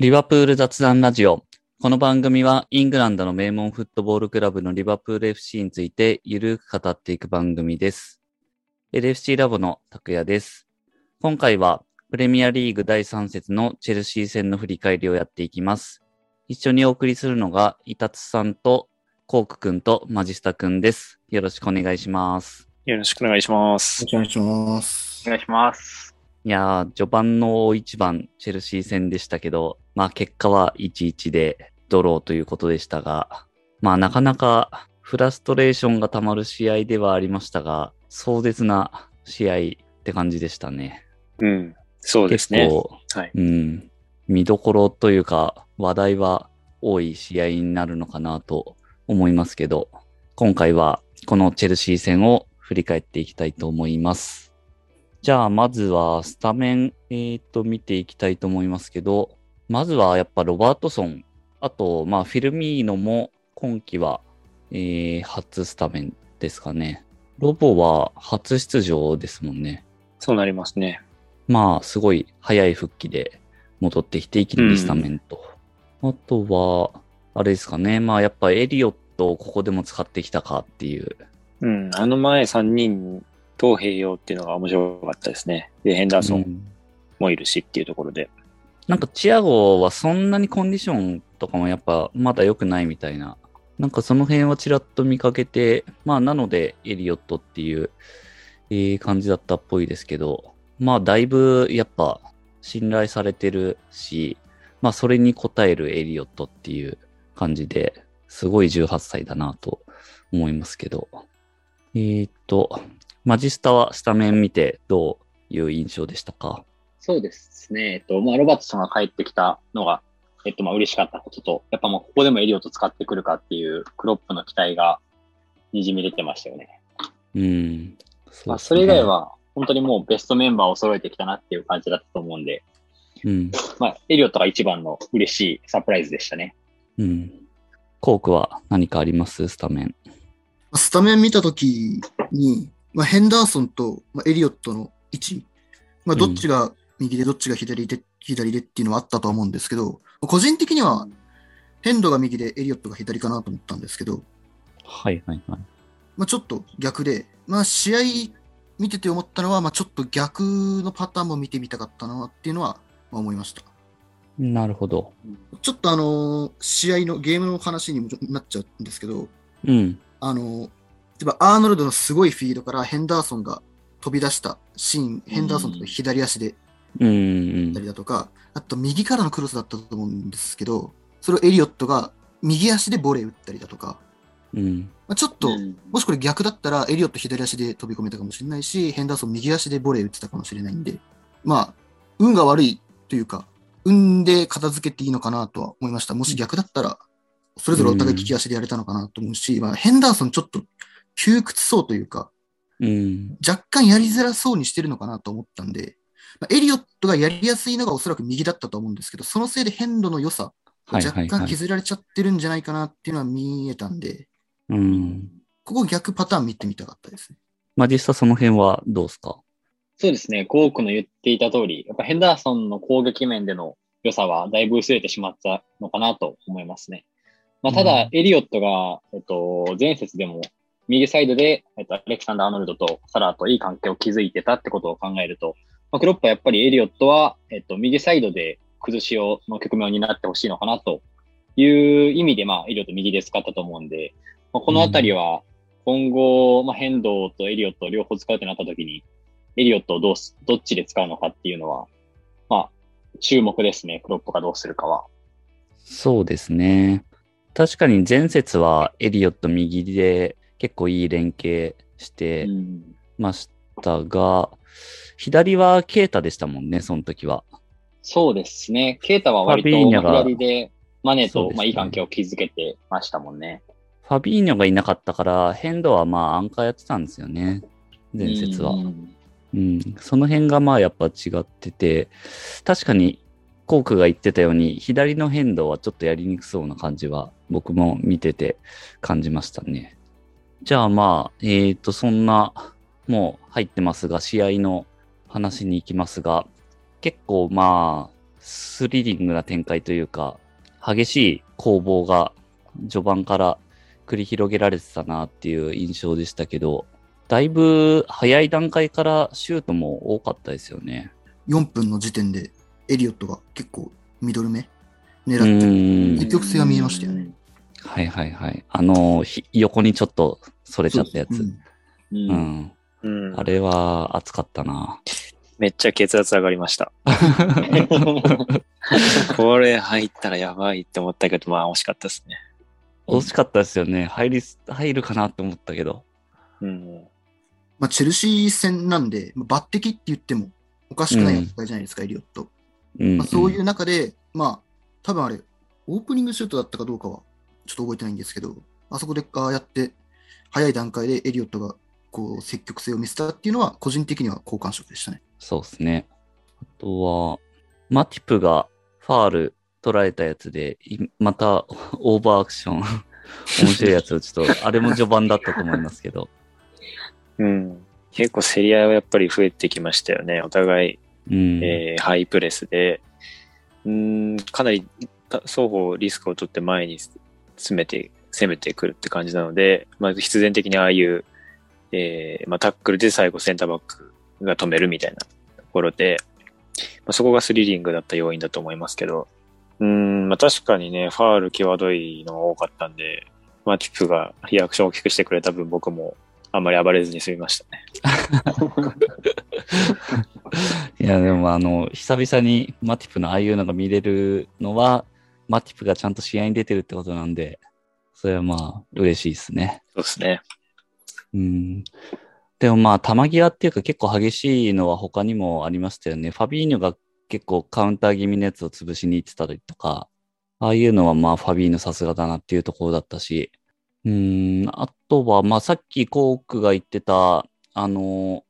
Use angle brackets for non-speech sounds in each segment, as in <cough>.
リバプール雑談ラジオ。この番組はイングランドの名門フットボールクラブのリバプール FC についてゆるく語っていく番組です。LFC ラボの拓也です。今回はプレミアリーグ第3節のチェルシー戦の振り返りをやっていきます。一緒にお送りするのがイタツさんとコークくんとマジスタくんです。よろしくお願いします。よろしくお願いします。お願いします。お願いします。いやー、序盤の大一番、チェルシー戦でしたけど、まあ結果は1-1でドローということでしたが、まあなかなかフラストレーションが溜まる試合ではありましたが、壮絶な試合って感じでしたね。うん。そうですね結。構、はい。うん、見どころというか話題は多い試合になるのかなと思いますけど、今回はこのチェルシー戦を振り返っていきたいと思います。じゃあまずはスタメン、えー、と見ていきたいと思いますけど、まずはやっぱロバートソン、あとまあフィルミーノも今季は、えー初スタメンですかね。ロボは初出場ですもんね。そうなりますね。まあ、すごい早い復帰で戻ってきて、いきなりスタメンと。あとは、あれですかね。まあ、やっぱエリオットをここでも使ってきたかっていう。うん。あの前3人と併用っていうのが面白かったですね。で、ヘンダーソンうんもいるしっていうところで。なんか、チアゴはそんなにコンディションとかもやっぱまだ良くないみたいな。なんかその辺はちらっと見かけて、まあ、なのでエリオットっていう、えー感じだったっぽいですけど、まあ、だいぶやっぱ信頼されてるし、まあ、それに応えるエリオットっていう感じで、すごい18歳だなと思いますけど。えーっと、マジスタはスタメン見てどういう印象でしたか？そうですね。えっと、まあ、ロバートソンが帰ってきたのが、えっと、まあ、嬉しかったことと、やっぱもうここでもエリオット使ってくるかっていうクロップの期待が滲み出てましたよね。うん。まあ、うっすねそれ以外、は、本当にもうベストメンバーを揃えてきたなっていう感じだったと思うんで、うん。まあ、エリオットが一番の嬉しいサプライズでしたね。うん。コークは何かあります？スタメン。スタメン見たときに、まあ、ヘンダーソンと、まあ、エリオットの位置、まあ、どっちが右でどっちが左で、左でっていうのはあったとは思うんですけど、個人的にはヘンドが右でエリオットが左かなと思ったんですけど、はいはいはい。まあ、ちょっと逆で、まあ、試合見てて思ったのは、まあ、ちょっと逆のパターンも見てみたかったなっていうのは、まあ、思いました。なるほど。ちょっとあのー試合のゲームの話にもなっちゃうんですけど、うん。あの、例えばアーノルドのすごいフィードからヘンダーソンが飛び出したシーン、ヘンダーソンとか左足でうんうんたりだとか、あと右からのクロスだったと思うんですけど、それをエリオットが右足でボレー打ったりだとか、うん。まあ、ちょっと、うんもしこれ逆だったらエリオット左足で飛び込めたかもしれないし、ヘンダーソン右足でボレー打ってたかもしれないんで、まあ、運が悪いというか、運で片付けていいのかなとは思いました。もし逆だったら、それぞれお互い利き足でやれたのかなと思うし、まあ、ヘンダーソンちょっと窮屈そうというか、うん。若干やりづらそうにしてるのかなと思ったんで、まあ、エリオットがやりやすいのがおそらく右だったと思うんですけど、そのせいで変度の良さ、若干はい。削られちゃってるんじゃないかなっていうのは見えたんで、うん。ここ逆パターン見てみたかったですね。マジスタその辺はどうですか？そうですね。コークの言っていた通り、やっぱヘンダーソンの攻撃面での良さはだいぶ薄れてしまったのかなと思いますね。まあ、たうんだ、エリオットが、えっと、前節でも右サイドで、えっと、アレクサンダー・アーノルドとサラーといい関係を築いてたってことを考えると、まあ、クロップはやっぱりエリオットは、えっと、右サイドで崩しをの局面を担ってほしいのかなという意味で、まあ、エリオット右で使ったと思うんで、まあ、このあたりは、今後、まあ、変動とエリオットを両方使うってなった時に、エリオットをどうす、どっちで使うのかっていうのは、まあ、注目ですね。クロップがどうするかは。そうですね。確かに前節はエリオット右で結構いい連携してうんましたが、左はケータでしたもんね、その時は。そうですね。ケイタは割と左でマネと、ねまあ、いい関係を築けてましたもんね。ファビーニョがいなかったから、ヘンドはまあアンカーやってたんですよね。前節は。うんうん、その辺がまあやっぱ違ってて、確かにコークが言ってたように、左の変動はちょっとやりにくそうな感じは僕も見てて感じましたね。じゃあまあ、えっ、と、そんな、もう入ってますが、試合の話に行きますが、結構まあ、スリリングな展開というか、激しい攻防が序盤から繰り広げられてたなっていう印象でしたけど、だいぶ早い段階からシュートも多かったですよね。4分の時点でエリオットが結構ミドル目う狙って積極性は見えましたよね。はいはいはい。あの、ひ横にちょっとそれちゃったやつ。うんう。うんん。うんあれは熱かったな。めっちゃ血圧上がりました。<laughs> これ入ったらやばいって思ったけど、まあ惜しかったですね。惜しかったですよね。入り、入るかなって思ったけど。うん。まあ、チェルシー戦なんで、まあ抜擢って言ってもおかしくない扱いじゃないですか、エリオット。うん、まあ、そういう中で、まあ、多分あれ、オープニングシュートだったかどうかは、ちょっと覚えてないんですけど、あそこでああやって、早い段階でエリオットがこう積極性を見せたっていうのは、個人的には好感触でしたね。そうですね。あとは、マティプがファール取られたやつで、いまたオーバーアクション、<laughs> 面白いやつをちょっと、あれも序盤だったと思いますけど。うん。結構競り合いはやっぱり増えてきましたよね。お互い、うん。えーハイプレスで、うん、かなりた双方リスクを取って前に詰めて、攻めてくるって感じなので、まあ、必然的にああいう、えーまあ、タックルで最後センターバックが止めるみたいなところで、まあ、そこがスリリングだった要因だと思いますけど、うん、まあ、確かにね、ファール際どいのが多かったんで、マティップがリアクションを大きくしてくれた分僕もあんまり暴れずに済みましたね。<laughs> いや、でもあの、久々にマティプのああいうのが見れるのは、マティプがちゃんと試合に出てるってことなんで、それはまあ、嬉しいですね。そうですね。うん。でもまあ、球際っていうか結構激しいのは他にもありましたよね。ファビーニョが結構カウンター気味のやつを潰しに行ってたりとか、ああいうのはまあ、ファビーニョさすがだなっていうところだったし、うん、あとはまあ、さっきコークが言ってた、あの、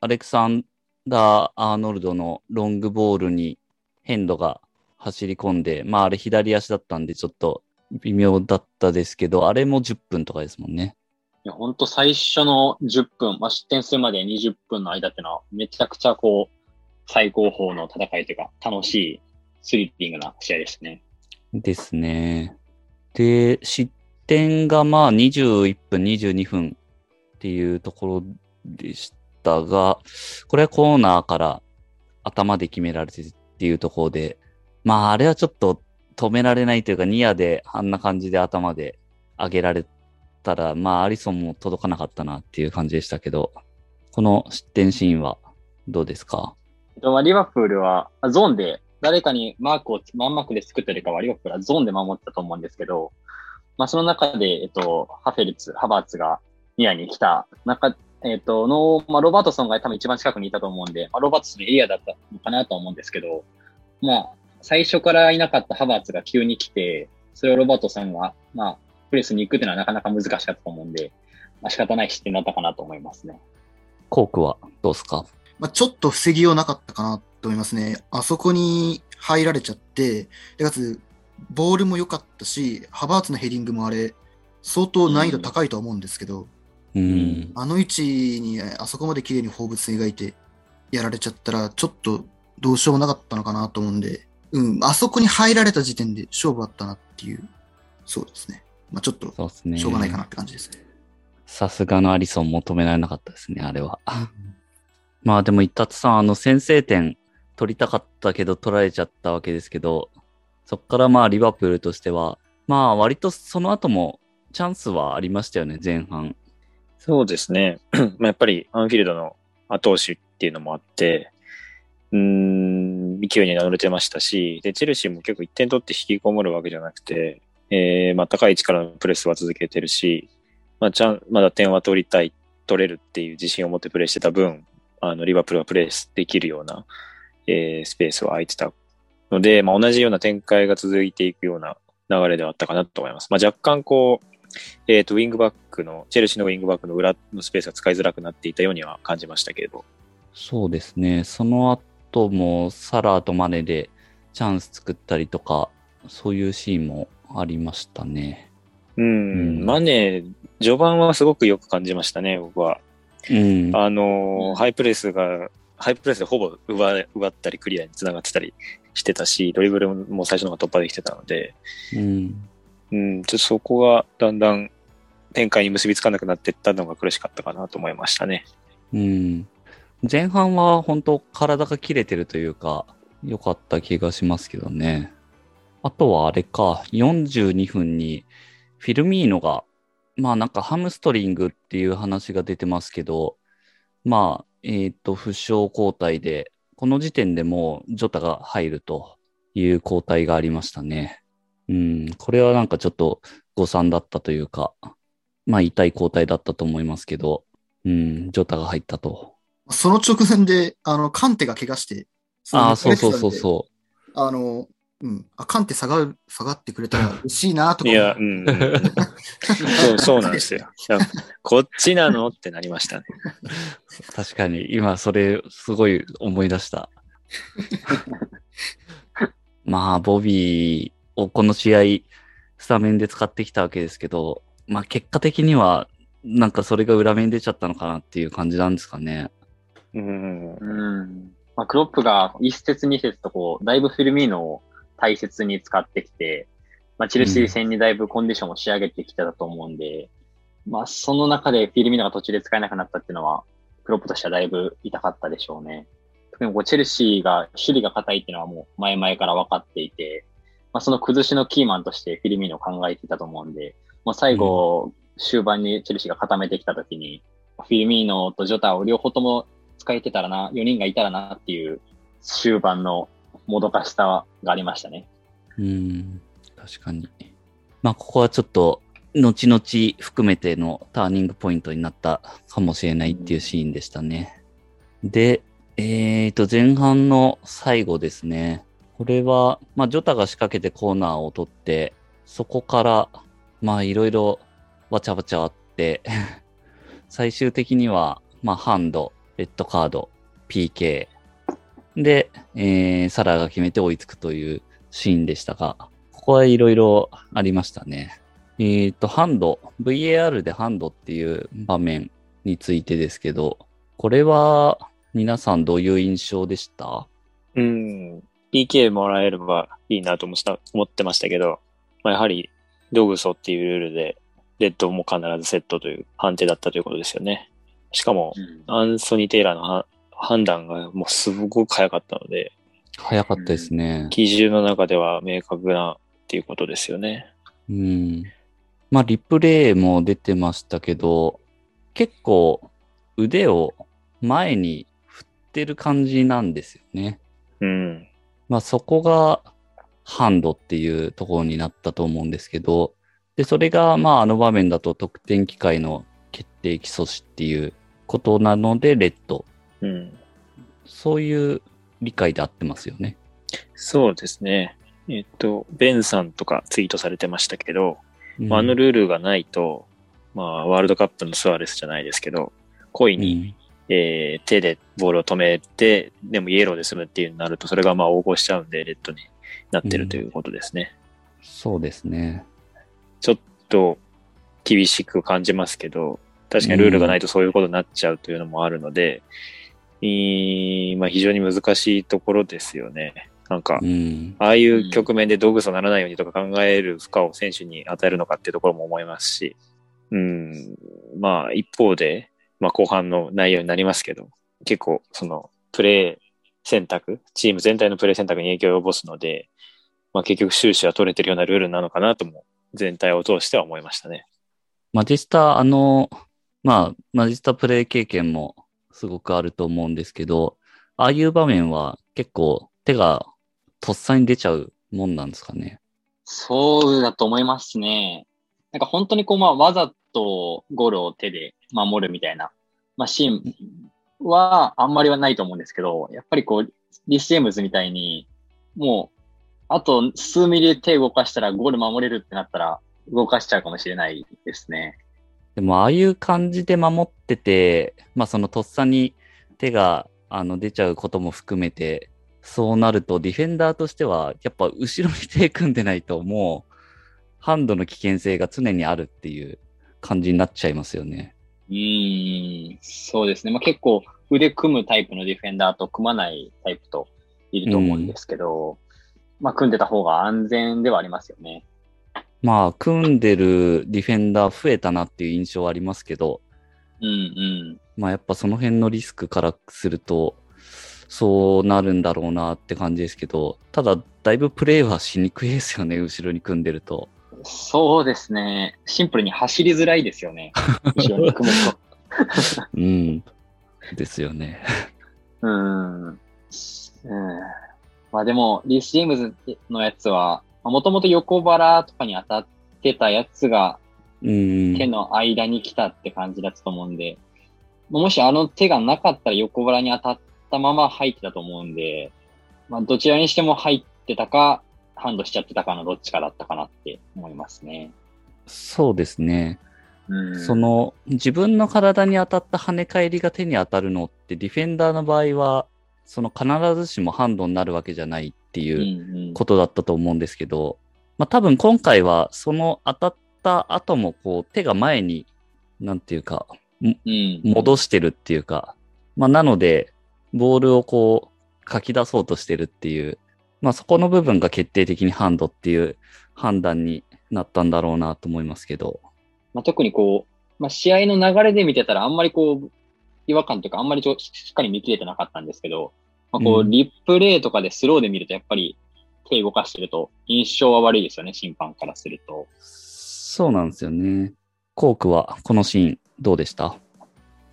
アレクサンダー・アーノルドのロングボールにヘンドが走り込んで、まああれ左足だったんでちょっと微妙だったですけど、あれも10分とかですもんね。いや、本当最初の10分、まあ、失点するまで20分の間ってのは、めちゃくちゃこう、最高峰の戦いというか、楽しい、スリリングな試合でしたね。ですね。で、失点がまあ21分、22分っていうところでしたが、これはコーナーから頭で決められてっていうところで、まああれはちょっと止められないというか、ニアであんな感じで頭で上げられたら、まあアリソンも届かなかったなっていう感じでしたけど、この失点シーンはどうですか？えっとまあリバプールは、ゾーンで、誰かにマークを、マンマークで作ったりかは、リバプールはゾーンで守ったと思うんですけど、まあその中で、えっと、ハフェルツ、ハバーツがニアに来た中、えっと、の、まあロバートソンが多分一番近くにいたと思うんで、まあロバートソンのエリアだったのかなと思うんですけど、まあ、最初からいなかったハバーツが急に来て、それをロバートさんが、まあ、プレスに行くっていうのはなかなか難しかったと思うんで、まあ仕方ない失点だったかなと思いますね。コークはどうですか？まあ、ちょっと防ぎようなかったかなと思いますね。あそこに入られちゃって、でかつ、ボールも良かったし、ハバーツのヘディングもあれ、相当難易度高いとは思うんですけど、うん。あの位置にあそこまで綺麗に放物線描いてやられちゃったら、ちょっとどうしようもなかったのかなと思うんで、うん、あそこに入られた時点で勝負あったなっていう、そうですね。まあちょっとそうですね。しょうがないかなって感じですね。さすがのアリソン求められなかったですね、あれは。まあでも、一達さん、あの、先制点取りたかったけど取られちゃったわけですけど、そっからまあ、リバプールとしては、まあ、割とその後もチャンスはありましたよね、前半。そうですね。<clears throat> まあやっぱりアンフィールドの後押しっていうのもあって、うん、勢いに乗れてましたし、で、チェルシーも結構1点取って引きこもるわけじゃなくて、えー、まあ高い位置からのプレスは続けてるし、まあちゃん、まだ点は取りたい、取れるっていう自信を持ってプレーしてた分、あの、リバプールはプレーできるような、えー、スペースは空いてたので、まあ同じような展開が続いていくような流れではあったかなと思います。まあ若干こう、えっ、と、ウィングバックの、チェルシーのウィングバックの裏のスペースが使いづらくなっていたようには感じましたけれど。そうですね。その後もサラーとマネでチャンス作ったりとか、そういうシーンもありましたね。うん、うんマネ、序盤はすごくよく感じましたね、僕は。うん。あのハイプレスがハイプレスでほぼ奪え奪ったりクリアに繋がってたりしてたし、ドリブルも最初の方が突破できてたので、うん。うん、ちょっとそこがだんだん展開に結びつかなくなっていったのが苦しかったかなと思いましたね。うん。前半は本当体が切れてるというか、良かった気がしますけどね。あとはあれか、42分にフィルミーノが、まあなんかハムストリングっていう話が出てますけど、まあ、えっ、と、負傷交代で、この時点でもうジョタが入るという交代がありましたね。うん、これはなんかちょっと誤算だったというか、まあ痛い交代だったと思いますけど、うん、ジョタが入ったと。その直前で、あの、カンテが怪我して、ああ、そうそうそうう。そう。あの、うん。あ、カンテ下がる、下がってくれたら嬉しいなとか。いや、うん。<laughs> そう、そうなんですよ。こっちなのってなりましたね。確かに、今それすごい思い出した。<laughs> まあ、ボビーをこの試合、スタメンで使ってきたわけですけど、まあ結果的には、なんかそれが裏目に出ちゃったのかなっていう感じなんですかね。うん。うん。まあ、クロップが一節二節とこう、だいぶフィルミーノを大切に使ってきて、まあ、チェルシー戦にだいぶコンディションを仕上げてきてたと思うんで、まあ、その中でフィルミーノが途中で使えなくなったっていうのは、クロップとしてはだいぶ痛かったでしょうね。特にこう、チェルシーが守備が硬いっていうのはもう前々から分かっていて、まあ、その崩しのキーマンとしてフィルミーノを考えていたと思うんで、もう最後、終盤にチェルシーが固めてきたときに、フィルミーノとジョタを両方とも使えてたらな、4人がいたらなっていう終盤のもどかしさがありましたね。うん、確かに。まあ、ここはちょっと、後々含めてのターニングポイントになったかもしれないっていうシーンでしたね。で、えーと、前半の最後ですね。これは、まあ、ジョタが仕掛けてコーナーを取って、そこから、まあ、いろいろわちゃわちゃあって、<laughs> 最終的には、まあ、ハンド、レッドカード、PK。で、えー、サラが決めて追いつくというシーンでしたが、ここはいろいろありましたね。えっ、と、ハンド、VAR でハンドっていう場面についてですけど、これは皆さんどういう印象でした？うん。PK もらえればいいなと思った思ってましたけど、まあ、やはり、ドグソっていうルールで、レッドも必ずセットという判定だったということですよね。しかも、アンソニー・テイラーのは判断がもうすごく早かったので、早かったですね。基準の中では明確なっていうことですよね。うん。まあ、リプレイも出てましたけど、結構腕を前に振ってる感じなんですよね。うん。まあそこがハンドっていうところになったと思うんですけど、で、それがまああの場面だと得点機会の決定機阻止っていうことなので、レッド。うん。そういう理解で合ってますよね。そうですね。えっと、ベンさんとかツイートされてましたけど、うんまああのルールがないと、まあ、ワールドカップのスアレスじゃないですけど、故意に、えー手でボールを止めて、でもイエローで済むっていうになると、それがまあ応募しちゃうんで、レッドになってるということですね。そうですね。ちょっと厳しく感じますけど、確かにルールがないとそういうことになっちゃうというのもあるので、いいまあ非常に難しいところですよね。なんかう、ん。ああいう局面でドグソならないようにとか考える負荷を選手に与えるのかっていうところも思いますし、うん、まあ一方で、まあ後半の内容になりますけど、結構そのプレー選択、チーム全体のプレー選択に影響を及ぼすので、まあ結局終始は取れてるようなルールなのかなとも全体を通しては思いましたね。マジスタ、あの、まあ、マジスタプレイ経験もすごくあると思うんですけど、ああいう場面は結構手がとっさに出ちゃうもんなんですかね？そうだと思いますね。なんか本当にこう、まあ、わざとゴールを手で守るみたいな、まあ、シーンはあんまりはないと思うんですけど、やっぱりこう、リス・ジェームズみたいに、もう、あと数ミリで手動かしたらゴール守れるってなったら、動かしちゃうかもしれないですね。でも、ああいう感じで守ってて、まあ、そのとっさに手があの出ちゃうことも含めて、そうなるとディフェンダーとしては、やっぱ後ろに手組んでないともう、ハンドの危険性が常にあるっていう感じになっちゃいますよね。うーん、そうですね。まあ、結構、腕組むタイプのディフェンダーと組まないタイプといると思うんですけど、まあ、組んでた方が安全ではありますよね。まあ、組んでるディフェンダー増えたなっていう印象はありますけど、うんうん。まあやっぱその辺のリスクからすると、そうなるんだろうなって感じですけど、ただ、だいぶプレーはしにくいですよね、後ろに組んでると。そうですね。シンプルに走りづらいですよね。後ろに組むと。うん。ですよね。うん。うん。まあでも、リース・ジェームズのやつは、もともと横腹とかに当たってたやつがうん。手の間に来たって感じだったと思うんで、もしあの手がなかったら横腹に当たったまま入ってたと思うんで、まあどちらにしても入ってたか、ハンドしちゃってたかのどっちかだったかなって思いますね。そうですね。うん。そ、の、自分の体に当たった跳ね返りが手に当たるのって、ディフェンダーの場合は、その必ずしもハンドになるわけじゃないってうんいううん。ことだったと思うんですけど、まあ多分今回は、その当たった後も、こう、手が前に、なんていうか、うん。戻してるっていうか、まあなので、ボールをこう、書き出そうとしてるっていう、まあそこの部分が決定的にハンドっていう判断になったんだろうなと思いますけど、まあ、特にこう、まあ、試合の流れで見てたらあんまりこう、違和感というかあんまりちょしっかり見切れてなかったんですけど、まあ、こう、うんリプレイとかでスローで見るとやっぱり手動かしてると印象は悪いですよね、審判からすると。そうなんですよね。コークはこのシーンどうでした？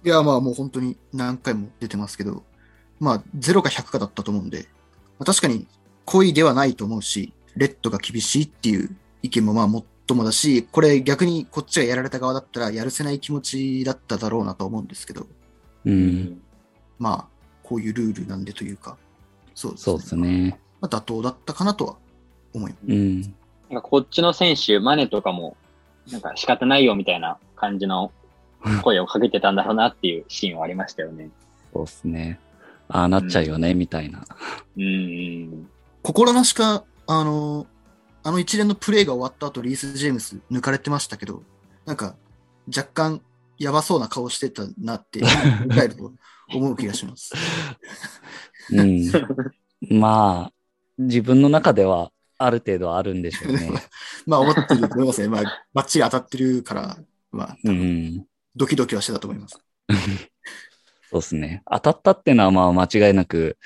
いや、まあもう本当に何回も出てますけど、まあ0か100かだったと思うんで、まあ、確かに故意ではないと思うし、レッドが厳しいっていう意見もまあもっともだし、これ逆にこっちがやられた側だったらやるせない気持ちだっただろうなと思うんですけど、う。。うんまあこういうルールなんでというか、そうですね。そうですね。まあ、妥当だったかなとは思います。うん。なんかこっちの選手、マネとかも、なんか仕方ないよみたいな感じの <laughs> 声をかけてたんだろうなっていうシーンはありましたよね。そうですね。ああなっちゃうよね、みたいな。うんうん。心なしか、あの、あの一連のプレーが終わった後、リース・ジェームス抜かれてましたけど、なんか、若干、やばそうな顔してたなって、振り返ると思う気がします。うん。まあ、自分の中ではある程度あるんでしょうね。<laughs> まあ、思ってると思いますね。まあ、バッチリ当たってるから、まあ、うん。ドキドキはしてたと思います。<laughs> そうですね。当たったっていうのはまあ間違いなく、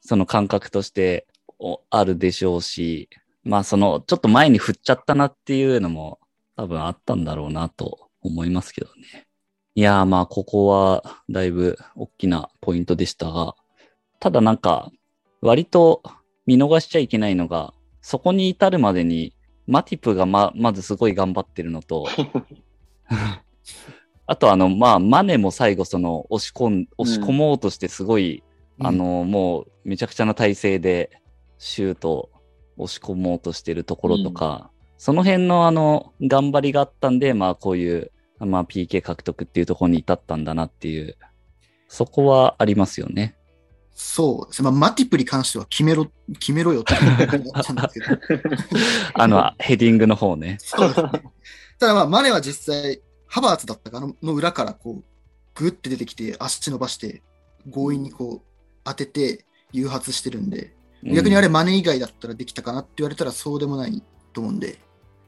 その感覚としておあるでしょうし、まあその、ちょっと前に振っちゃったなっていうのも多分あったんだろうなと思いますけどね。いやーまあここはだいぶ大きなポイントでしたが、ただなんか割と見逃しちゃいけないのが、そこに至るまでにマティプがま、まずすごい頑張ってるのと、<laughs> あとあの、まあ、マネも最後その押し込ん、押し込もうとしてすごい、うん。あの、もうめちゃくちゃな体勢でシュートを押し込もうとしてるところとか、その辺のあの、頑張りがあったんで、まあこういう、まあ PK 獲得っていうところに至ったんだなっていう、そこはありますよね。そうですね。まあ、マティプに関しては決めろ、決めろよって思ったんですけど。<laughs> あの、ヘディングの方ね。そうですね。ただまあ、マネは実際、ハバーツだったかのの裏からこう、グって出てきて、足伸ばして、強引にこう、当てて、誘発してるんで、逆にあれマネ以外だったらできたかなって言われたらそうでもないと思うんで、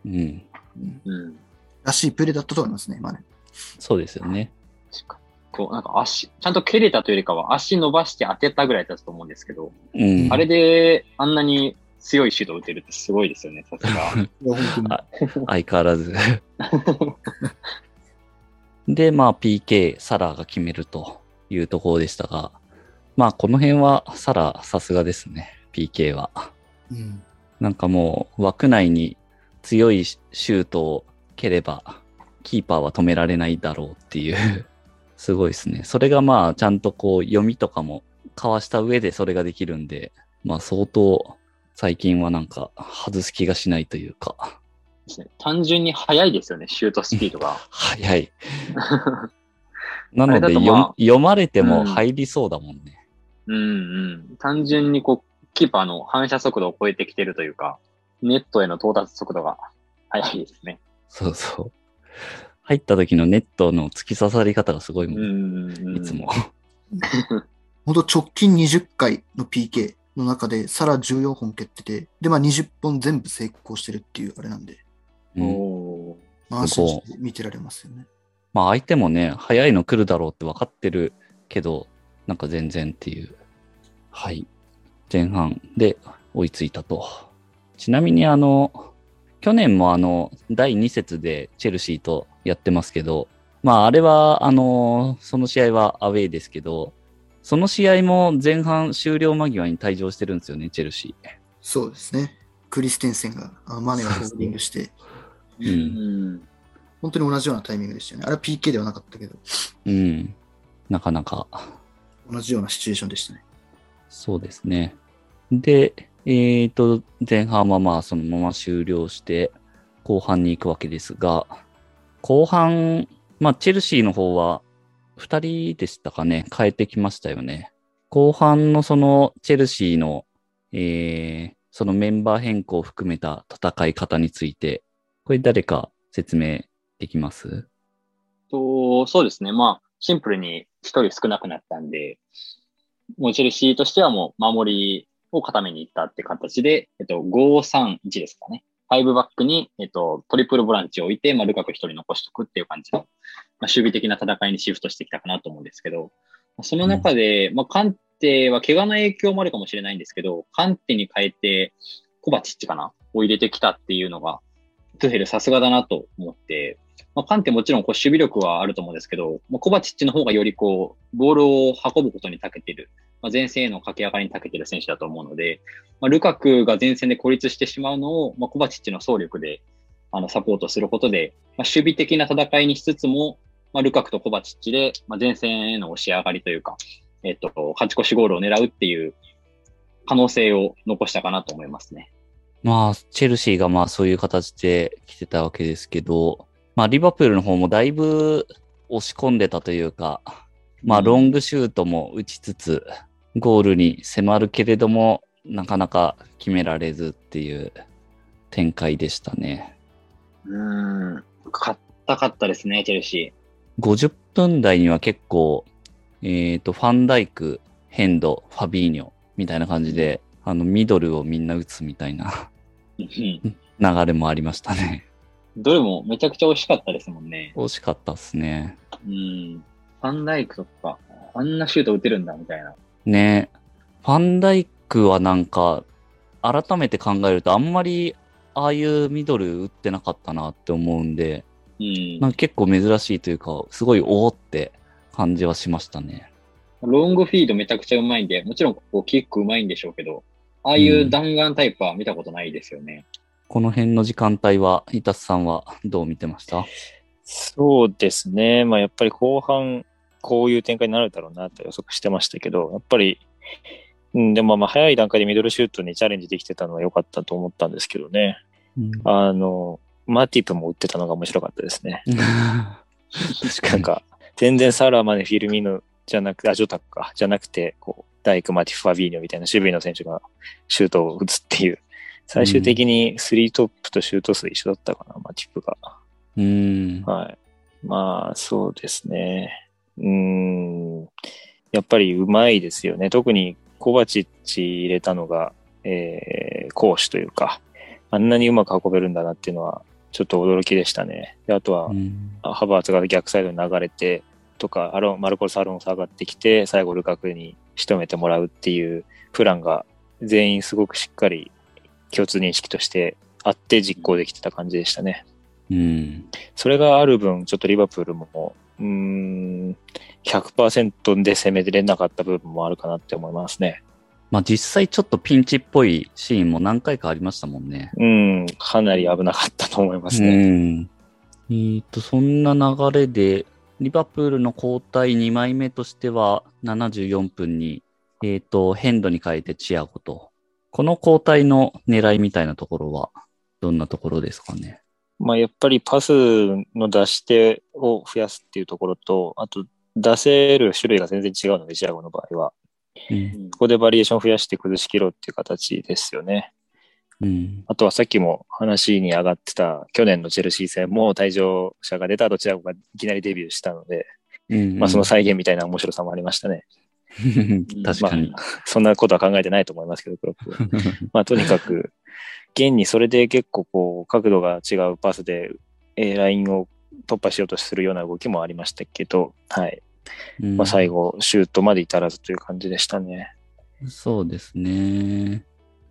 うん。うん。うんうん。らしいプレーだったと思いますね、マネ。そうですよね。確かにこう、なんか足、ちゃんと蹴れたというよりかは足伸ばして当てたぐらいだったと思うんですけど、うん。あれであんなに強いシュートを打てるってすごいですよね、さすが。<laughs> 相変わらず。<laughs> で、まあ PK、サラが決めるというところでしたが、まあこの辺はサラさすがですね、PK は。うん。なんかもう枠内に強いシュートを蹴れば、キーパーは止められないだろうっていう、<laughs> すごいですね。それがまあちゃんとこう読みとかも交わした上でそれができるんで、まあ相当最近はなんか外す気がしないというか、単純に速いですよね、シュートスピードが。<laughs> 早い。<laughs> なので、とまあ読読まれてもうん入りそうだもんね。うんうん。単純にこう、キーパーの反射速度を超えてきてるというか、ネットへの到達速度が速いですね。そうそう。入った時のネットの突き刺さり方がすごいもん。いつも。<laughs> 本当直近20回の PK の中で、サラ14本蹴ってて、で、まあ20本全部成功してるっていうあれなんで、うんおまあ見てられますよね。まあ相手もね、早いの来るだろうって分かってるけど、なんか全然っていう。はい。前半で追いついたと。ちなみにあの、去年もあの、第2節でチェルシーとやってますけど、まああれは、あの、その試合はアウェーですけど、その試合も前半終了間際に退場してるんですよね、チェルシー。そうですね。クリステンセンが、あマネがホールディングして、う。うんん。本当に同じようなタイミングでしたよね。あれは PK ではなかったけど、うん。なかなか同じようなシチュエーションでしたね。そうですね。で、えっ、と、前半はまあそのまま終了して、後半に行くわけですが、後半、まあチェルシーの方は、二人でしたかね、変えてきましたよね。後半のそのチェルシーの、えー、そのメンバー変更を含めた戦い方について、これ誰か説明できます？と、そうですね。まあ、シンプルに一人少なくなったんで、もうチェルシーとしてはもう守りを固めに行ったって形で、えっと、5-3-1ですかね。5バックに、えっと、トリプルボランチを置いて、まあ、ルカク一人残しとくっていう感じの、まあ、守備的な戦いにシフトしてきたかなと思うんですけど、まあその中で、まあ、カンテは怪我の影響もあるかもしれないんですけど、カンテに変えて、コバチッチかなを入れてきたっていうのが、トゥヘルさすがだなと思って、まあ、カンテもちろんこう守備力はあると思うんですけど、まあ、コバチッチの方がよりこう、ボールを運ぶことに長けてる、まあ、前線への駆け上がりに長けてる選手だと思うので、まあ、ルカクが前線で孤立してしまうのを、まあ、コバチッチの走力で、あの、サポートすることで、まあ、守備的な戦いにしつつも、まあ、ルカクとコバチッチで、まあ、前線への押し上がりというか、えっと、勝ち越しゴールを狙うっていう可能性を残したかなと思いますね。まあ、チェルシーがまあそういう形で来てたわけですけど、まあリバプールの方もだいぶ押し込んでたというか、まあロングシュートも打ちつつ、ゴールに迫るけれども、なかなか決められずっていう展開でしたね。うーん。勝ったかったですね、チェルシ50分台には結構、えっ、と、ファンダイク、ヘンド、ファビーニョみたいな感じで、あの、ミドルをみんな打つみたいな流れもありましたね。どれもめちゃくちゃ惜しかったですもんね。惜しかったっすね。うん。ファンダイクとか、あんなシュート打てるんだ、みたいな。ねファンダイクはなんか、改めて考えるとあんまりああいうミドル打ってなかったなって思うんで、うんなんか結構珍しいというか、すごいおおって感じはしましたね。ロングフィードめちゃくちゃうまいんで、もちろんこうキックうまいんでしょうけど、ああいう弾丸タイプは見たことないですよね。この辺の時間帯は、イタスさんはどう見てました？そうですね。まあやっぱり後半、こういう展開になるだろうなと予測してましたけど、やっぱり、うん、でもまあ早い段階でミドルシュートにチャレンジできてたのは良かったと思ったんですけどね。あの、マティプも打ってたのが面白かったですね。<laughs> 確かに。なんか、全然サラーまでフィルミーノじゃなくて、あ、ジョタクか、じゃなくて、こう、ダイク、マティフ、ファビーニョみたいな守備の選手がシュートを打つっていう、最終的にスリートップとシュート数一緒だったかな、マティプが。うん。はい。まあ、そうですね。うーん。やっぱりうまいですよね。特にコバチッチ入れたのが、えー、攻守というか、あんなにうまく運べるんだなっていうのは、ちょっと驚きでしたね。であとはう、んハバーツが逆サイドに流れて、とか、アロン、マルコス・アロン下がってきて、最後ルカクに仕留めてもらうっていうプランが全員すごくしっかり共通認識としてあって実行できてた感じでしたね。うん。それがある分、ちょっとリバプールも、うーん、100%で攻めれなかった部分もあるかなって思いますね。まあ実際ちょっとピンチっぽいシーンも何回かありましたもんね。うん、かなり危なかったと思いますうね。ん。えーと、そんな流れで、リバプールの交代2枚目としては、74分に、えーと、ヘンドに変えてチアゴと。この交代の狙いみたいなところは、どんなところですかね？まあ、やっぱりパスの出し手を増やすっていうところと、あと、出せる種類が全然違うので、ジアゴの場合は。うん。ここでバリエーションを増やして崩し切ろうっていう形ですよね。うん。あとはさっきも話に上がってた去年のチェルシー戦も退場者が出た後チアゴがいきなりデビューしたので、うん。まあその再現みたいな面白さもありましたね。<laughs> 確かに。そんなことは考えてないと思いますけど、クロップは。<laughs> まあ、とにかく、現にそれで結構こう、角度が違うパスで、えーラインを突破しようとするような動きもありましたけど、はい。うんまあ、最後、シュートまで至らずという感じでしたね。そうですね。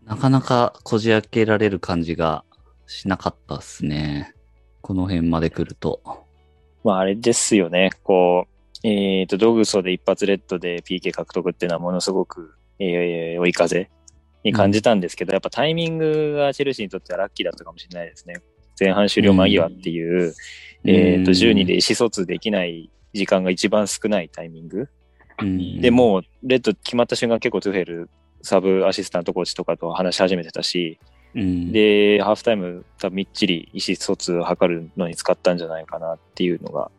なかなかこじ開けられる感じがしなかったっすね。この辺まで来ると。まあ、あれですよね。こう、えっ、と、ドグソで一発レッドで PK 獲得っていうのはものすごく、えー追い風に感じたんですけど、やっぱタイミングがチェルシーにとってはラッキーだったかもしれないですね。前半終了間際っていう、えっ、と、12で意思疎通できない時間が一番少ないタイミング。うん。で、もう、レッド決まった瞬間結構トゥフェル、サブアシスタントコーチとかと話し始めてたし、うん、で、ハーフタイム多分みっちり意思疎通を図るのに使ったんじゃないかなっていうのが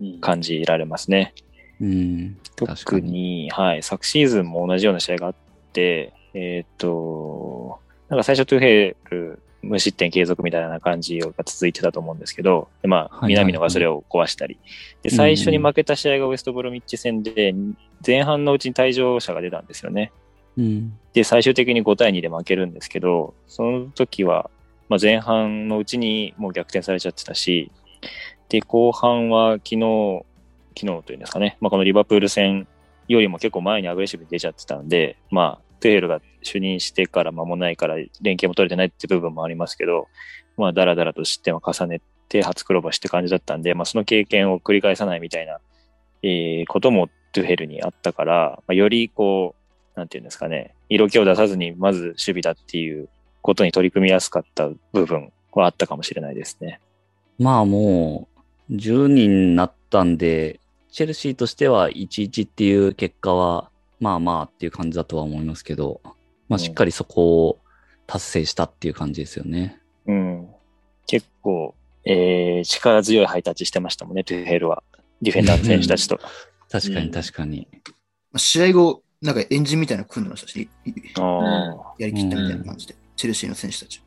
うん。感じられますね。うん、特に、はい、昨シーズンも同じような試合があって、えーっと、なんか最初トゥフェル無失点継続みたいな感じが続いてたと思うんですけど、でまあ、南野がそれを壊したり、で、最初に負けた試合がウエストブロミッチ戦で、前半のうちに退場者が出たんですよね。うん。で、最終的に5対2で負けるんですけど、その時は、まあ、前半のうちにもう逆転されちゃってたし、で、後半は昨日、昨日というんですかね、まあ、このリバプール戦よりも結構前にアグレッシブに出ちゃってたんで、まあ、トゥヘルが就任してから間もないから連携も取れてないって部分もありますけど、まあ、だらだらと失点を重ねて初黒星って感じだったんで、まあ、その経験を繰り返さないみたいな、えーこともトゥヘルにあったから、まあ、よりこう、なんていうんですかね、色気を出さずにまず守備だっていうことに取り組みやすかった部分はあったかもしれないですね。まあもう、10人になったんで、チェルシーとしては1-1っていう結果は、まあまあっていう感じだとは思いますけど、まあしっかりそこを達成したっていう感じですよね。うん。結構、えー、力強いハイタッチしてましたもんね、トゥヘルは。ディフェンダーの選手たちと。確かにうん確かに。まあ試合後、なんかエンジンみたいなの組んでましたし、やりきったみたいな感じで、チェルシーの選手たち。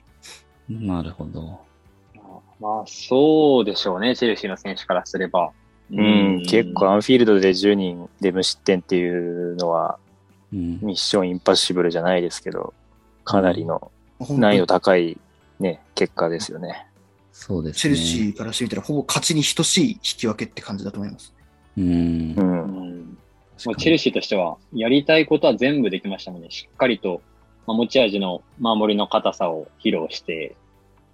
なるほど。まあ、そうでしょうね、チェルシーの選手からすれば。ーうん、結構アンフィールドで10人で無失点っていうのはうん。ミッションインパッシブルじゃないですけど、かなりの難易度に高いね、結果ですよね。そうですね。チェルシーからしてみたら、ほぼ勝ちに等しい引き分けって感じだと思います。うん。う。うんんまあ、チェルシーとしては、やりたいことは全部できましたので、しっかりと、まあ、持ち味の守りの硬さを披露して、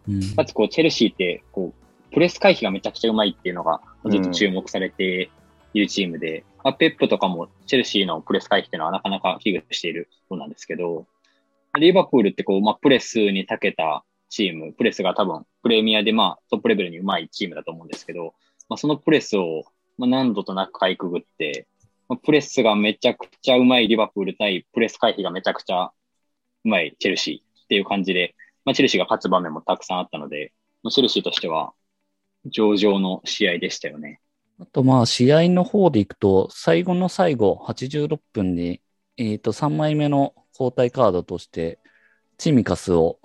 うんかつこう、チェルシーって、こう、プレス回避がめちゃくちゃうまいっていうのが、ずっと注目されているチームで、まあ、ペップとかもチェルシーのプレス回避っていうのはなかなか危惧しているそうなんですけど、リバプールってこう、まあ、プレスに長けたチーム、プレスが多分、プレミアでまあ、トップレベルにうまいチームだと思うんですけど、まあ、そのプレスを、まあ、何度となくかいくぐって、まあプレスがめちゃくちゃうまいリバプール対プレス回避がめちゃくちゃうまいチェルシーっていう感じで、まあ、チェルシーが勝つ場面もたくさんあったので、まあチェルシーとしては上々の試合でしたよね。あとまあ試合の方でいくと、最後の最後、86分に、えっ、と、3枚目の交代カードとして、チミカスを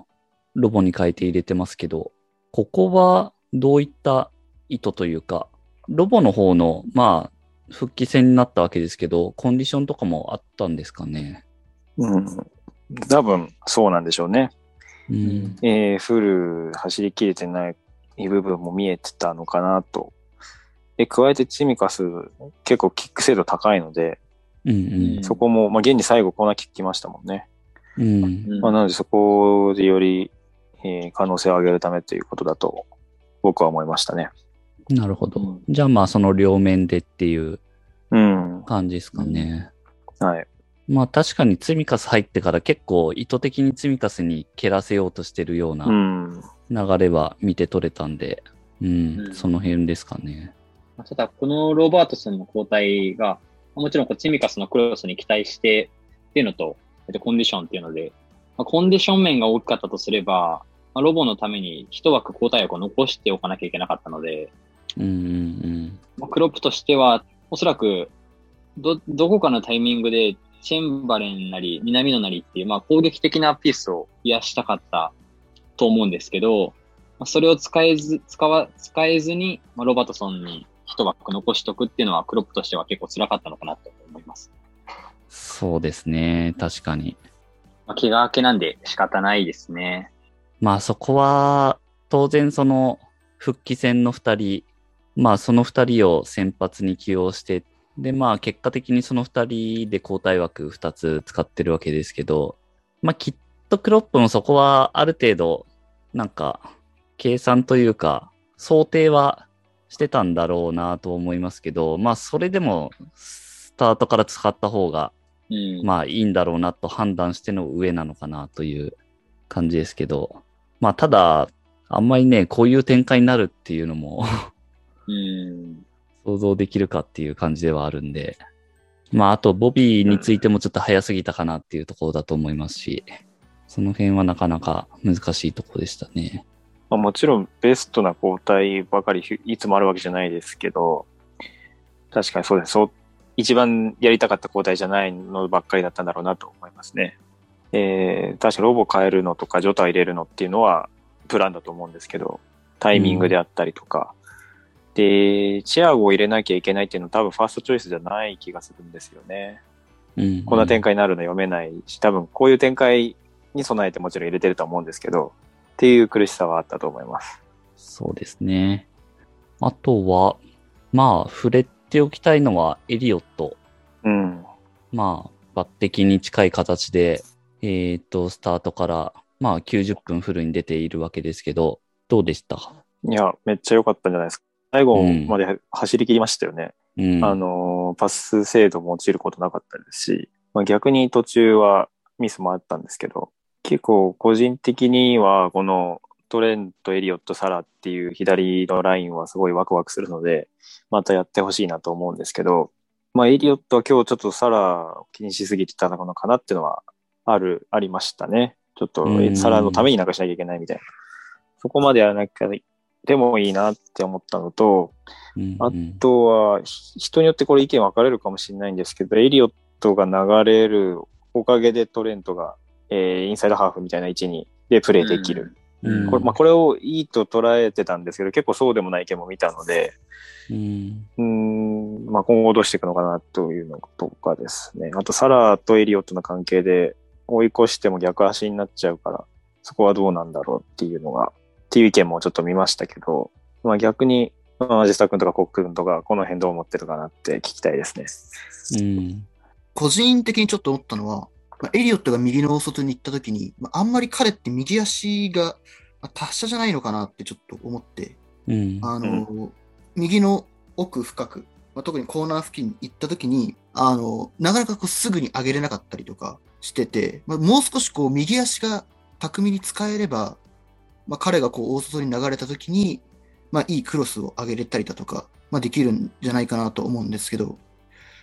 ロボに変えて入れてますけど、ここはどういった意図というか、ロボの方の、まあ、復帰戦になったわけですけど、コンディションとかもあったんですかね？うん。多分、そうなんでしょうね。うん。えー、フル走り切れてない部分も見えてたのかなと。で、加えてチミカス結構キック精度高いので、うんそこも、まあ、現に最後コーナーキック来ましたもんね。うん。うん。まあ、なのでそこでより、えー可能性を上げるためということだと僕は思いましたね。なるほど。うんじゃあまあその両面でっていううん。感じですかね。はい。まあ確かにツミカス入ってから結構意図的にツミカスに蹴らせようとしてるようう。なん流れは見て取れたんで、うん、うんその辺ですかね。まあただ、このロバートソンの交代が、もちろんこうチミカスのクロスに期待してっていうのと、えっとコンディションっていうので、まあ、コンディション面が大きかったとすれば、まあ、ロボのために一枠交代枠を残しておかなきゃいけなかったので、うんうんまあ、クロップとしては、おそらく、ど、どこかのタイミングで、チェンバレンなり、南野なりっていう、まあ、攻撃的なピースを増やしたかったと思うんですけど、まあ、それを使えず、使わ、使えずに、まあ、ロバートソンに一枠残しとくっていうのは、クロップとしては結構辛かったのかなと思います。そうですね。確かに。まあ、気が明けなんで仕方ないですね。まあそこは、当然その復帰戦の二人、まあその二人を先発に起用して、でまあ結果的にその二人で交代枠二つ使ってるわけですけど、まあきっとクロップもそこはある程度、なんか計算というか、想定はしてたんだろうなと思いますけど、まあそれでもスタートから使った方がうん。まあいいんだろうなと判断しての上なのかなという感じですけど、まあただ、あんまりね、こういう展開になるっていうのもうん。<laughs> 想像できるかっていう感じではあるんで、まああとボビーについてもちょっと早すぎたかなっていうところだと思いますし、その辺はなかなか難しいところでしたね。まあ、もちろんベストな交代ばかりいつもあるわけじゃないですけど、確かにそうです。そう、一番やりたかった交代じゃないのばっかりだったんだろうなと思いますね。えー、確かロボ変えるのとかジョタ入れるのっていうのはプランだと思うんですけど、タイミングであったりとか。で、チアゴを入れなきゃいけないっていうのは多分ファーストチョイスじゃない気がするんですよね。うん、こんな展開になるの読めないし、多分こういう展開に備えてもちろん入れてると思うんですけど、っていう苦しさはあったと思います。そうですね。あとは、まあ触れておきたいのはエリオットうん。まあ、抜擢に近い形で、えっ、と、スタートから、まあ、90分フルに出ているわけですけど、どうでした？いや、めっちゃ良かったんじゃないですか。最後まで走り切りましたよね。うん。あのー、パス精度も落ちることなかったですし、まあ、逆に途中はミスもあったんですけど、結構個人的にはこのトレント、エリオット、サラっていう左のラインはすごいワクワクするので、またやってほしいなと思うんですけど、まあエリオットは今日ちょっとサラを気にしすぎてたのかなっていうのはある、ありましたね。ちょっとうんサラのためになんかしなきゃいけないみたいな。そこまでやらなきゃでもいいなって思ったのと、うんあとは、ひ人によってこれ意見分かれるかもしれないんですけど、エリオットが流れるおかげでトレントが、えーインサイドハーフみたいな位置にでプレイできる。うんこれまあ、これをいいと捉えてたんですけど、結構そうでもない意見も見たので、うん。うーん、まあ、今後どうしていくのかなというのとかですね。あと、サラとエリオットの関係で追い越しても逆足になっちゃうから、そこはどうなんだろうっていうのが、っていう意見もちょっと見ましたけど、まあ逆に、まあ、ジスタ君とかコック君とか、この辺どう思ってるかなって聞きたいですね。うん。個人的にちょっと思ったのは、まあエリオットが右の大外に行った時に、まあ、あんまり彼って右足がまあ達者じゃないのかなってちょっと思って、うん。あの、右の奥深く、まあ、特にコーナー付近に行った時に、あの、なかなかこうすぐに上げれなかったりとかしてて、まあ、もう少しこう右足が巧みに使えれば、まあ、彼がこう大外に流れた時に、まあ、いいクロスを上げれたりだとか、まあ、できるんじゃないかなと思うんですけど、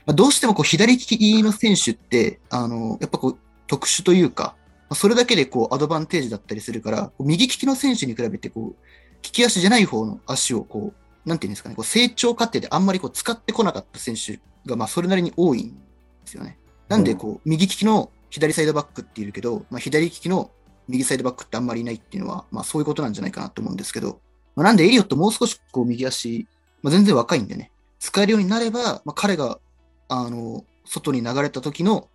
まあ、どうしてもこう左利きの選手って、あの、やっぱこう特殊というか、まあそれだけでこうアドバンテージだったりするから、右利きの選手に比べてこう、利き足じゃない方の足をこう、なんていうんですかね、こう成長過程であんまりこう使ってこなかった選手が、まあそれなりに多いんですよね。なんでこう、右利きの左サイドバックっているけど、まあ左利きの右サイドバックってあんまりいないっていうのは、まあそういうことなんじゃないかなと思うんですけど、まあ、なんでエリオットもう少しこう右足、まあ全然若いんでね、使えるようになれば、まあ彼が、あの、外に流れた時の、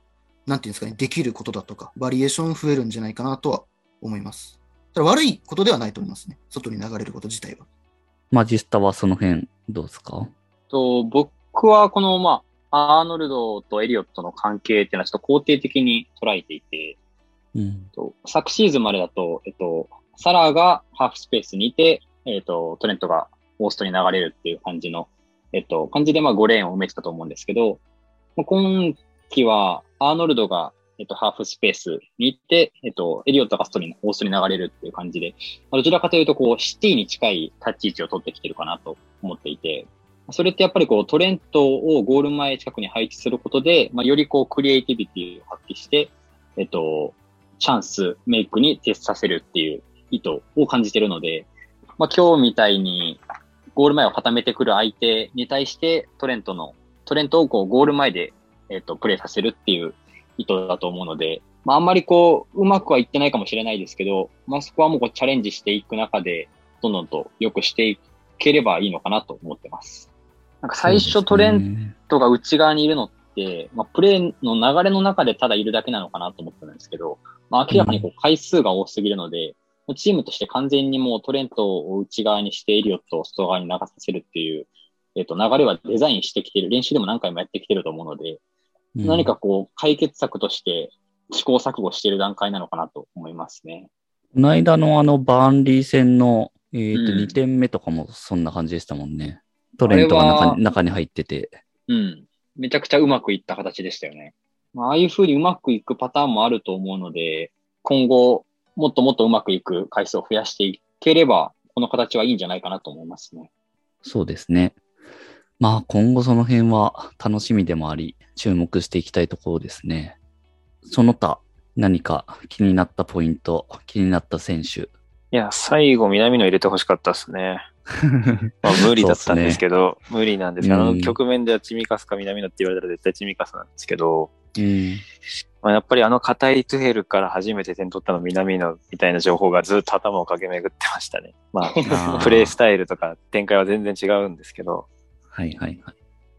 なんていうんですかね、できることだとか、バリエーション増えるんじゃないかなとは思います。ただ悪いことではないと思いますね。外に流れること自体は。マジスタはその辺、どうですか？と、僕はこの、まあ、アーノルドとエリオットの関係っていうのはちょっと肯定的に捉えていて、うん。と昨シーズンまでだと、えっと、サラーがハーフスペースにいて、えっと、トレントがオーストに流れるっていう感じの、えっと、感じでまあ5レーンを埋めてたと思うんですけど、まあ今季はアーノルドが、えっと、ハーフスペースに行って、えっと、エリオットがストに、オーストに流れるっていう感じで、まあどちらかというと、こう、シティに近い立ち位置を取ってきてるかなと思っていて、それってやっぱりこう、トレントをゴール前近くに配置することで、まあ、よりこう、クリエイティビティを発揮して、えっと、チャンスメイクに徹させるっていう意図を感じてるので、まあ、今日みたいにゴール前を固めてくる相手に対してトレントの、トレントをこうゴール前で、えっと、プレイさせるっていう意図だと思うので、まあ、あんまりこう、うまくはいってないかもしれないですけど、まあ、そこはもうこうチャレンジしていく中で、どんどんと良くしていければいいのかなと思ってます。なんか最初トレントが内側にいるのって、まあ、プレーの流れの中でただいるだけなのかなと思ってたんですけど、まあ、明らかにこう回数が多すぎるので、チームとして完全にもうトレントを内側にしてエリオットを外側に流させるっていう、えっ、と、流れはデザインしてきてる、練習でも何回もやってきてると思うので、うん何かこう、解決策として試行錯誤している段階なのかなと思いますね。この間のあのバーンリー戦の、えーとうん2点目とかもそんな感じでしたもんね。トレントが中に中に入ってて。うん。めちゃくちゃうまくいった形でしたよね。まあ、ああいう風にうまくいくパターンもあると思うので、今後、もっともっとうまくいく回数を増やしていければ、この形はいいんじゃないかなと思いますね。そうですね。まあ今後その辺は楽しみでもあり、注目していきたいところですね。その他、何か気になったポイント、気になった選手。いや、最後南野入れてほしかったですね。<laughs> まあ無理だったんですけど、無理なんですけど、あうんの局面ではチミカスか南野って言われたら絶対チミカスなんですけど、うん。まあ、やっぱりあの硬いトゥヘルから初めて点取ったの南野みたいな情報がずっと頭を駆け巡ってましたね。まあ、プレイスタイルとか展開は全然違うんですけど、はいはいはい。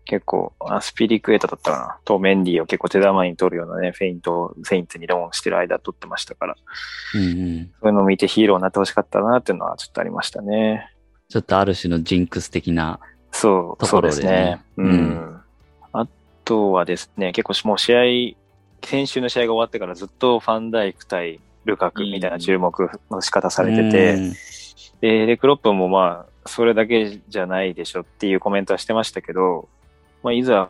結構、あスピリクエータだったかな。とメンディーを結構手玉に取るようなね、フェイントをセインツにローンしてる間取ってましたから、うんうん。そういうのを見てヒーローになってほしかったなっていうのはちょっとありましたね。ちょっとある種のジンクス的な。そう、そうところでねですね。ううんとはですね、結構もう試合、先週の試合が終わってからずっとファンダイク対ルカクみたいな注目の仕方されてて、うんで、で、クロップもまあ、それだけじゃないでしょっていうコメントはしてましたけど、まあ、いざ、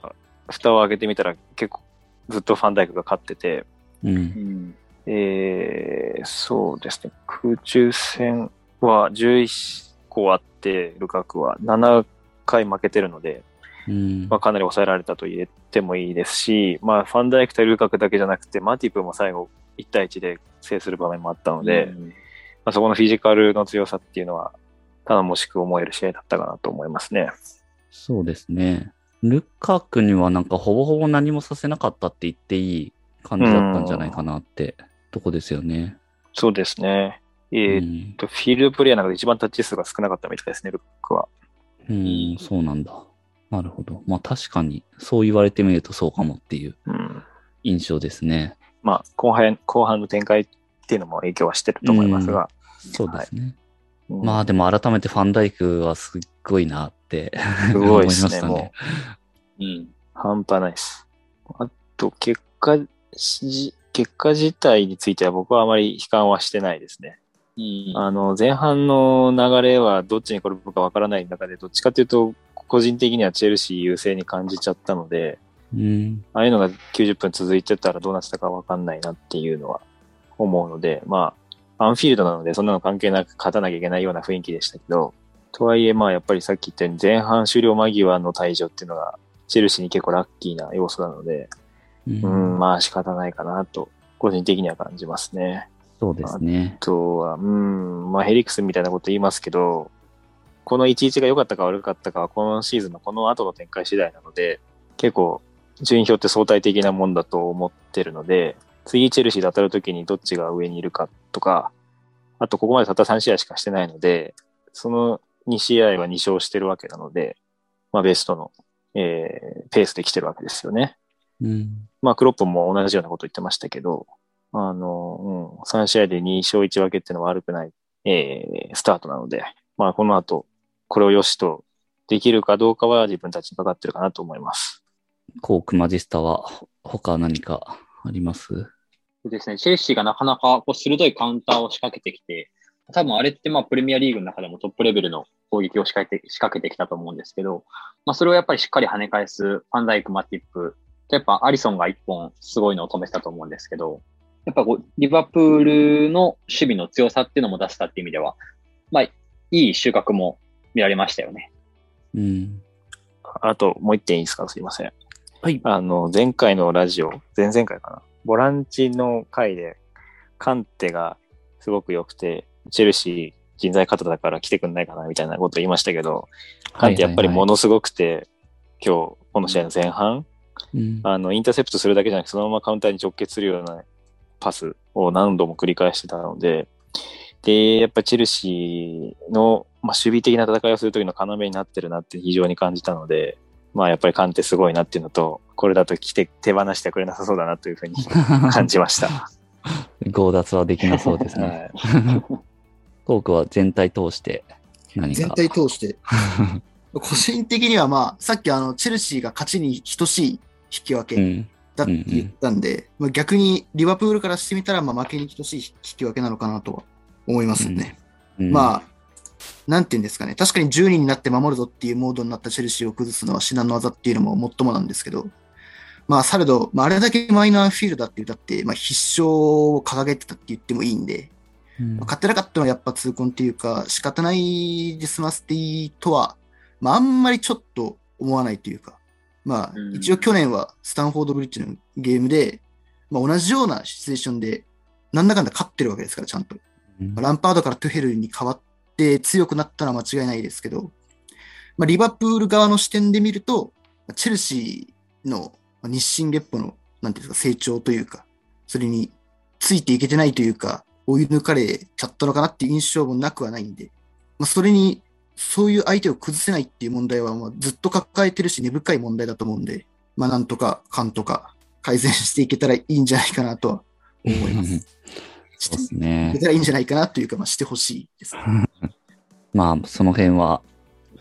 蓋を開けてみたら結構ずっとファンダイクが勝ってて、うん。うん。えー、そうですね、空中戦は11個あって、ルカクは7回負けてるので、うんまあ、かなり抑えられたと言ってもいいですし、まあ、ファンダイク対ルカクだけじゃなくて、マティプも最後1対1で制する場面もあったので、うんまあ、そこのフィジカルの強さっていうのは、頼もしく思える試合だったかなと思いますね。そうですね。ルカクにはなんかほぼほぼ何もさせなかったって言っていい感じだったんじゃないかなってとこですよね。そうですね。えーっうんと、フィールドプレイヤーの中で一番タッチ数が少なかったみたいですね、ルカクは。うん、そうなんだ。なるほど。まあ確かに、そう言われてみるとそうかもっていううん。印象ですね。まあ、後半、後半の展開っていうのも影響はしてると思いますが。そうですね。うんまあでも改めてファンダイクはすっごいなってすごいですね、<laughs> 思いましたもう。うん。半端ないです。あと、結果し、結果自体については僕はあまり悲観はしてないですね。うん。あの、前半の流れはどっちに転ぶかわからない中で、どっちかというと、個人的にはチェルシー優勢に感じちゃったので、うん。ああいうのが90分続いてたらどうなってたかわかんないなっていうのは思うので、まあ、アンフィールドなのでそんなの関係なく勝たなきゃいけないような雰囲気でしたけど、とはいえまあやっぱりさっき言ったように前半終了間際の退場っていうのがチェルシーに結構ラッキーな要素なので、うんうん、まあ仕方ないかなと、個人的には感じますね。そうですねあ。とは、うん、まあヘリクスみたいなこと言いますけど、この1-1が良かったか悪かったかは、このシーズンのこの後の展開次第なので、結構、順位表って相対的なもんだと思ってるので、次チェルシーで当たるときにどっちが上にいるかとか、あとここまでたった3試合しかしてないので、その2試合は2勝してるわけなので、まあベストの、えーペースで来てるわけですよね。うん。まあ、クロップも同じようなこと言ってましたけど、あの、うん、3試合で2勝1分けっていうのは悪くない、えースタートなので、まあ、この後、これを良しとできるかどうかは自分たちにかかってるかなと思います。コークマジスタはほ他何かあります？そうですね。チェルシーがなかなかこう鋭いカウンターを仕掛けてきて、多分あれってまあプレミアリーグの中でもトップレベルの攻撃を仕掛けて仕掛けてきたと思うんですけど、まあそれをやっぱりしっかり跳ね返すファンダイク、マティップ、やっぱアリソンが一本すごいのを止めてたと思うんですけど、やっぱこうリバプールの守備の強さっていうのも出したっていう意味では、まあいい収穫も見られましたよね。うん。あと、もう一点いいですか？すいません。はい。あの、前回のラジオ、前々回かな。ボランチの回で、カンテがすごく良くて、チェルシー人材方だから来てくんないかなみたいなこと言いましたけど、カンテやっぱりものすごくて、今日、この試合の前半、うんあの、インターセプトするだけじゃなくて、そのままカウンターに直結するようなパスを何度も繰り返してたので、で、やっぱチェルシーの、まあ、守備的な戦いをするときの要になってるなって非常に感じたので、まあやっぱりカンテすごいなっていうのと、これだと来て手放してくれなさそうだなというふうに <laughs> 感じました。強奪はできなそうですね。はい。トークは全体通して何か。全体通して。<laughs> 個人的にはまあ、さっきあの、チェルシーが勝ちに等しい引き分けうん。だって言ったんで、まあ、逆にリバプールからしてみたら、まあ負けに等しい引き分けなのかなとは思いますね。うんまあ、なんていうんですかね。確かに10人になって守るぞっていうモードになったチェルシーを崩すのは至難の技っていうのももっともなんですけど、まあ、されど、まあ、あれだけマイナーフィールドだって言ったって、まあ、必勝を掲げてたって言ってもいいんで、うんまあ勝ってなかったのはやっぱ痛恨っていうか、仕方ないで済ませていいとは、まあ、あんまりちょっと思わないというか、まあう、ん一応去年はスタンフォードブリッジのゲームで、まあ、同じようなシチュエーションで、なんだかんだ勝ってるわけですから、ちゃんと。うんまあランパードからトゥヘルに変わって強くなったのは間違いないですけど、まあ、リバプール側の視点で見ると、まあチェルシーのまあ日進月歩の、なんていうんですか、成長というか、それについていけてないというか、追い抜かれちゃったのかなっていう印象もなくはないんで、まあ、それに、そういう相手を崩せないっていう問題は、まあずっと抱えてるし、根深い問題だと思うんで、まあ、なんとか、かんとか、改善していけたらいいんじゃないかなとは思います。<laughs> そうですいねいいんじゃないかなというか、まあ、してほしいです。<laughs> まあ、その辺は、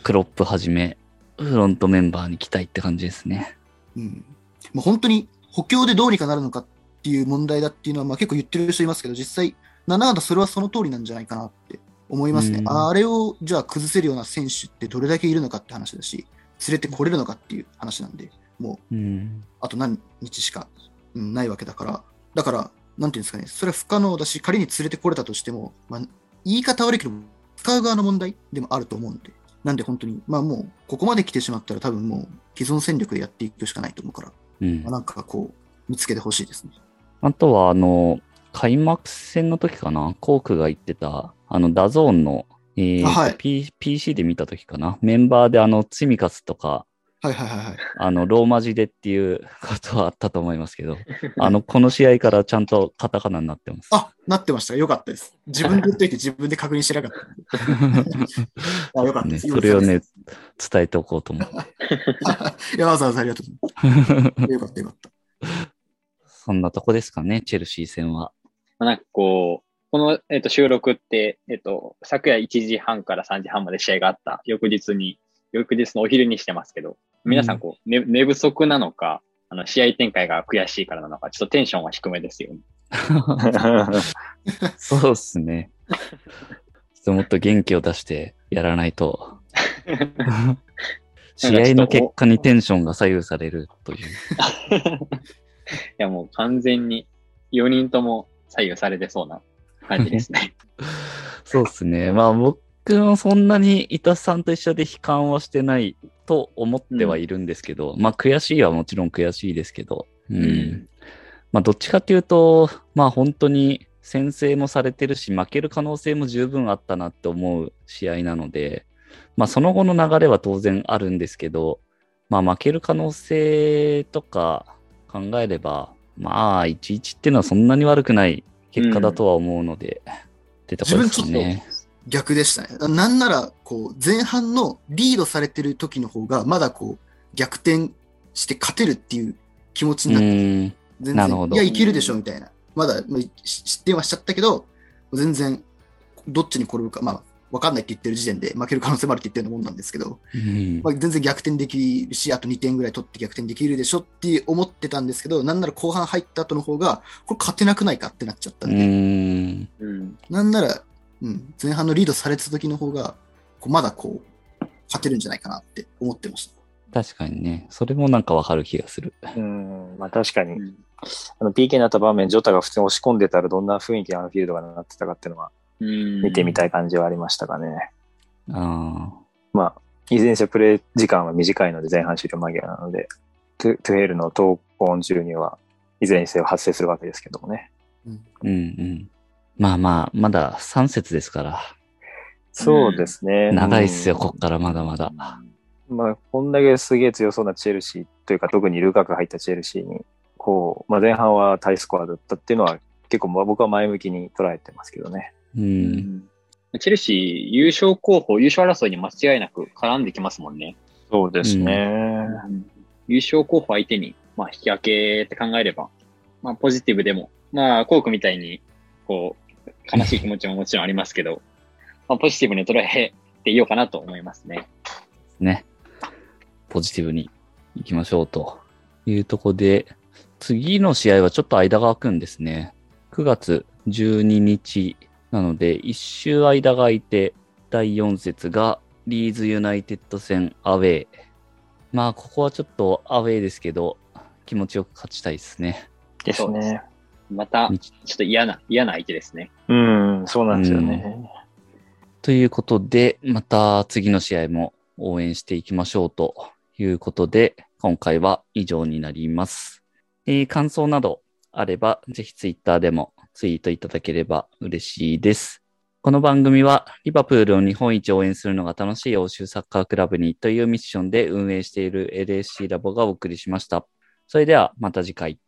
クロップはじめ、フロントメンバーに期待って感じですね。うん。もう本当に補強でどうにかなるのかっていう問題だっていうのは、まあ結構言ってる人いますけど、実際、なんだかんだそれはその通りなんじゃないかなって思いますね。うんあれをじゃあ崩せるような選手ってどれだけいるのかって話だし、連れてこれるのかっていう話なんで、もううん。あと何日しか、うん、ないわけだから、だから、なんていうんですかね、それは不可能だし、仮に連れてこれたとしても、まあ、言い方悪いけど、使う側の問題でもあると思うんで、なんで本当に、まあもう、ここまで来てしまったら多分もう、既存戦力でやっていくしかないと思うから、うん。まあ、なんかこう、見つけてほしいですね。あとは、あの、開幕戦の時かな、コークが言ってた、あの、 DAZN の、えーあはい。P、PC で見た時かな、メンバーであの、ツミカスとか、はいはいはいはい。あの、ローマ字でっていうことはあったと思いますけど、<laughs> あの、この試合からちゃんとカタカナになってます。あ、なってました。よかったです。自分で言っといて自分で確認してなかった。<laughs> あ、よかったね、です。それをね、伝えておこうと思って。<laughs> いや、わざわざありがとう。よかったよかった。そんなとこですかね、チェルシー戦は。まあ、なんかこう、この、えっと収録って、えっと、昨夜1時半から3時半まで試合があった翌日に、翌日のお昼にしてますけど、皆さんこう、寝寝不足なのか、あの、試合展開が悔しいからなのか、ちょっとテンションは低めですよね。<laughs> そうっすね。ちょっともっと元気を出してやらないと。<laughs> 試合の結果にテンションが左右されるという。<laughs> いや、もう完全に4人とも左右されてそうな感じですね。そうっすね。まあ僕もそんなに伊田さんと一緒で悲観はしてないと思ってはいるんですけど、まあ悔しいはもちろん悔しいですけど、うん。うんまあどっちかっていうと、まあ本当に先制もされてるし、負ける可能性も十分あったなって思う試合なので、まあその後の流れは当然あるんですけど、まあ負ける可能性とか考えれば、まあ1-1っていうのはそんなに悪くない結果だとは思うので、ってとこですかね。逆でしたね。なんなら、こう、前半のリードされてる時の方が、まだこう、逆転して勝てるっていう気持ちうになって。全然、いや、いけるでしょ、みたいな。まだ、失点はしちゃったけど、全然、どっちに転ぶか、まあ、わかんないって言ってる時点で負ける可能性もあるって言ってるようなもんなんですけど、うんまあ、全然逆転できるし、あと2点ぐらい取って逆転できるでしょって思ってたんですけど、なんなら後半入った後の方が、これ勝てなくないかってなっちゃったうんで、ん。なんなら、うん、前半のリードされてた時の方が、こうまだこう、勝てるんじゃないかなって思ってました。確かにね。それもなんかわかる気がする。うん、まあ確かに、うんあの PK になった場面、ジョタが普通に押し込んでたらどんな雰囲気でアンフィールドがなってたかっていうのはうん見てみたい感じはありましたかね。あまあ、いずれにせよプレイ時間は短いので前半終了間際なので、トゥトゥヘルの投稿注入はいずれにせよ発生するわけですけどもね。あ。うんうん。まあまあ、まだ3節ですから。そうですね。長いっすよ、うんこっからまだまだ。まあ、こんだけすげえ強そうなチェルシーというか、特にルカク入ったチェルシーに、こう、まあ前半はタイスコアだったっていうのは、結構まあ僕は前向きに捉えてますけどね。う。うんんチェルシー優勝候補、優勝争いに間違いなく絡んできますもんね。そうですね。優勝候補相手に、まあ、引き分けって考えれば、まあ、ポジティブでも、まあ、コークみたいに、こう、悲しい気持ちももちろんありますけど、まあ、ポジティブに捉えていようかなと思いますね。ね。ポジティブに行きましょうというところで、次の試合はちょっと間が空くんですね。9月12日なので、一周間が空いて、第4節がリーズユナイテッド戦アウェー。まあ、ここはちょっとアウェーですけど、気持ちよく勝ちたいですね。ですね。また、ちょっと嫌な、嫌な相手ですね。うん、そうなんですよね。ということで、また次の試合も応援していきましょうということで、今回は以上になります。えー感想などあれば、ぜひツイッターでもツイートいただければ嬉しいです。この番組は、リバプールを日本一応援するのが楽しい欧州サッカークラブにというミッションで運営している LSC ラボがお送りしました。それではまた次回。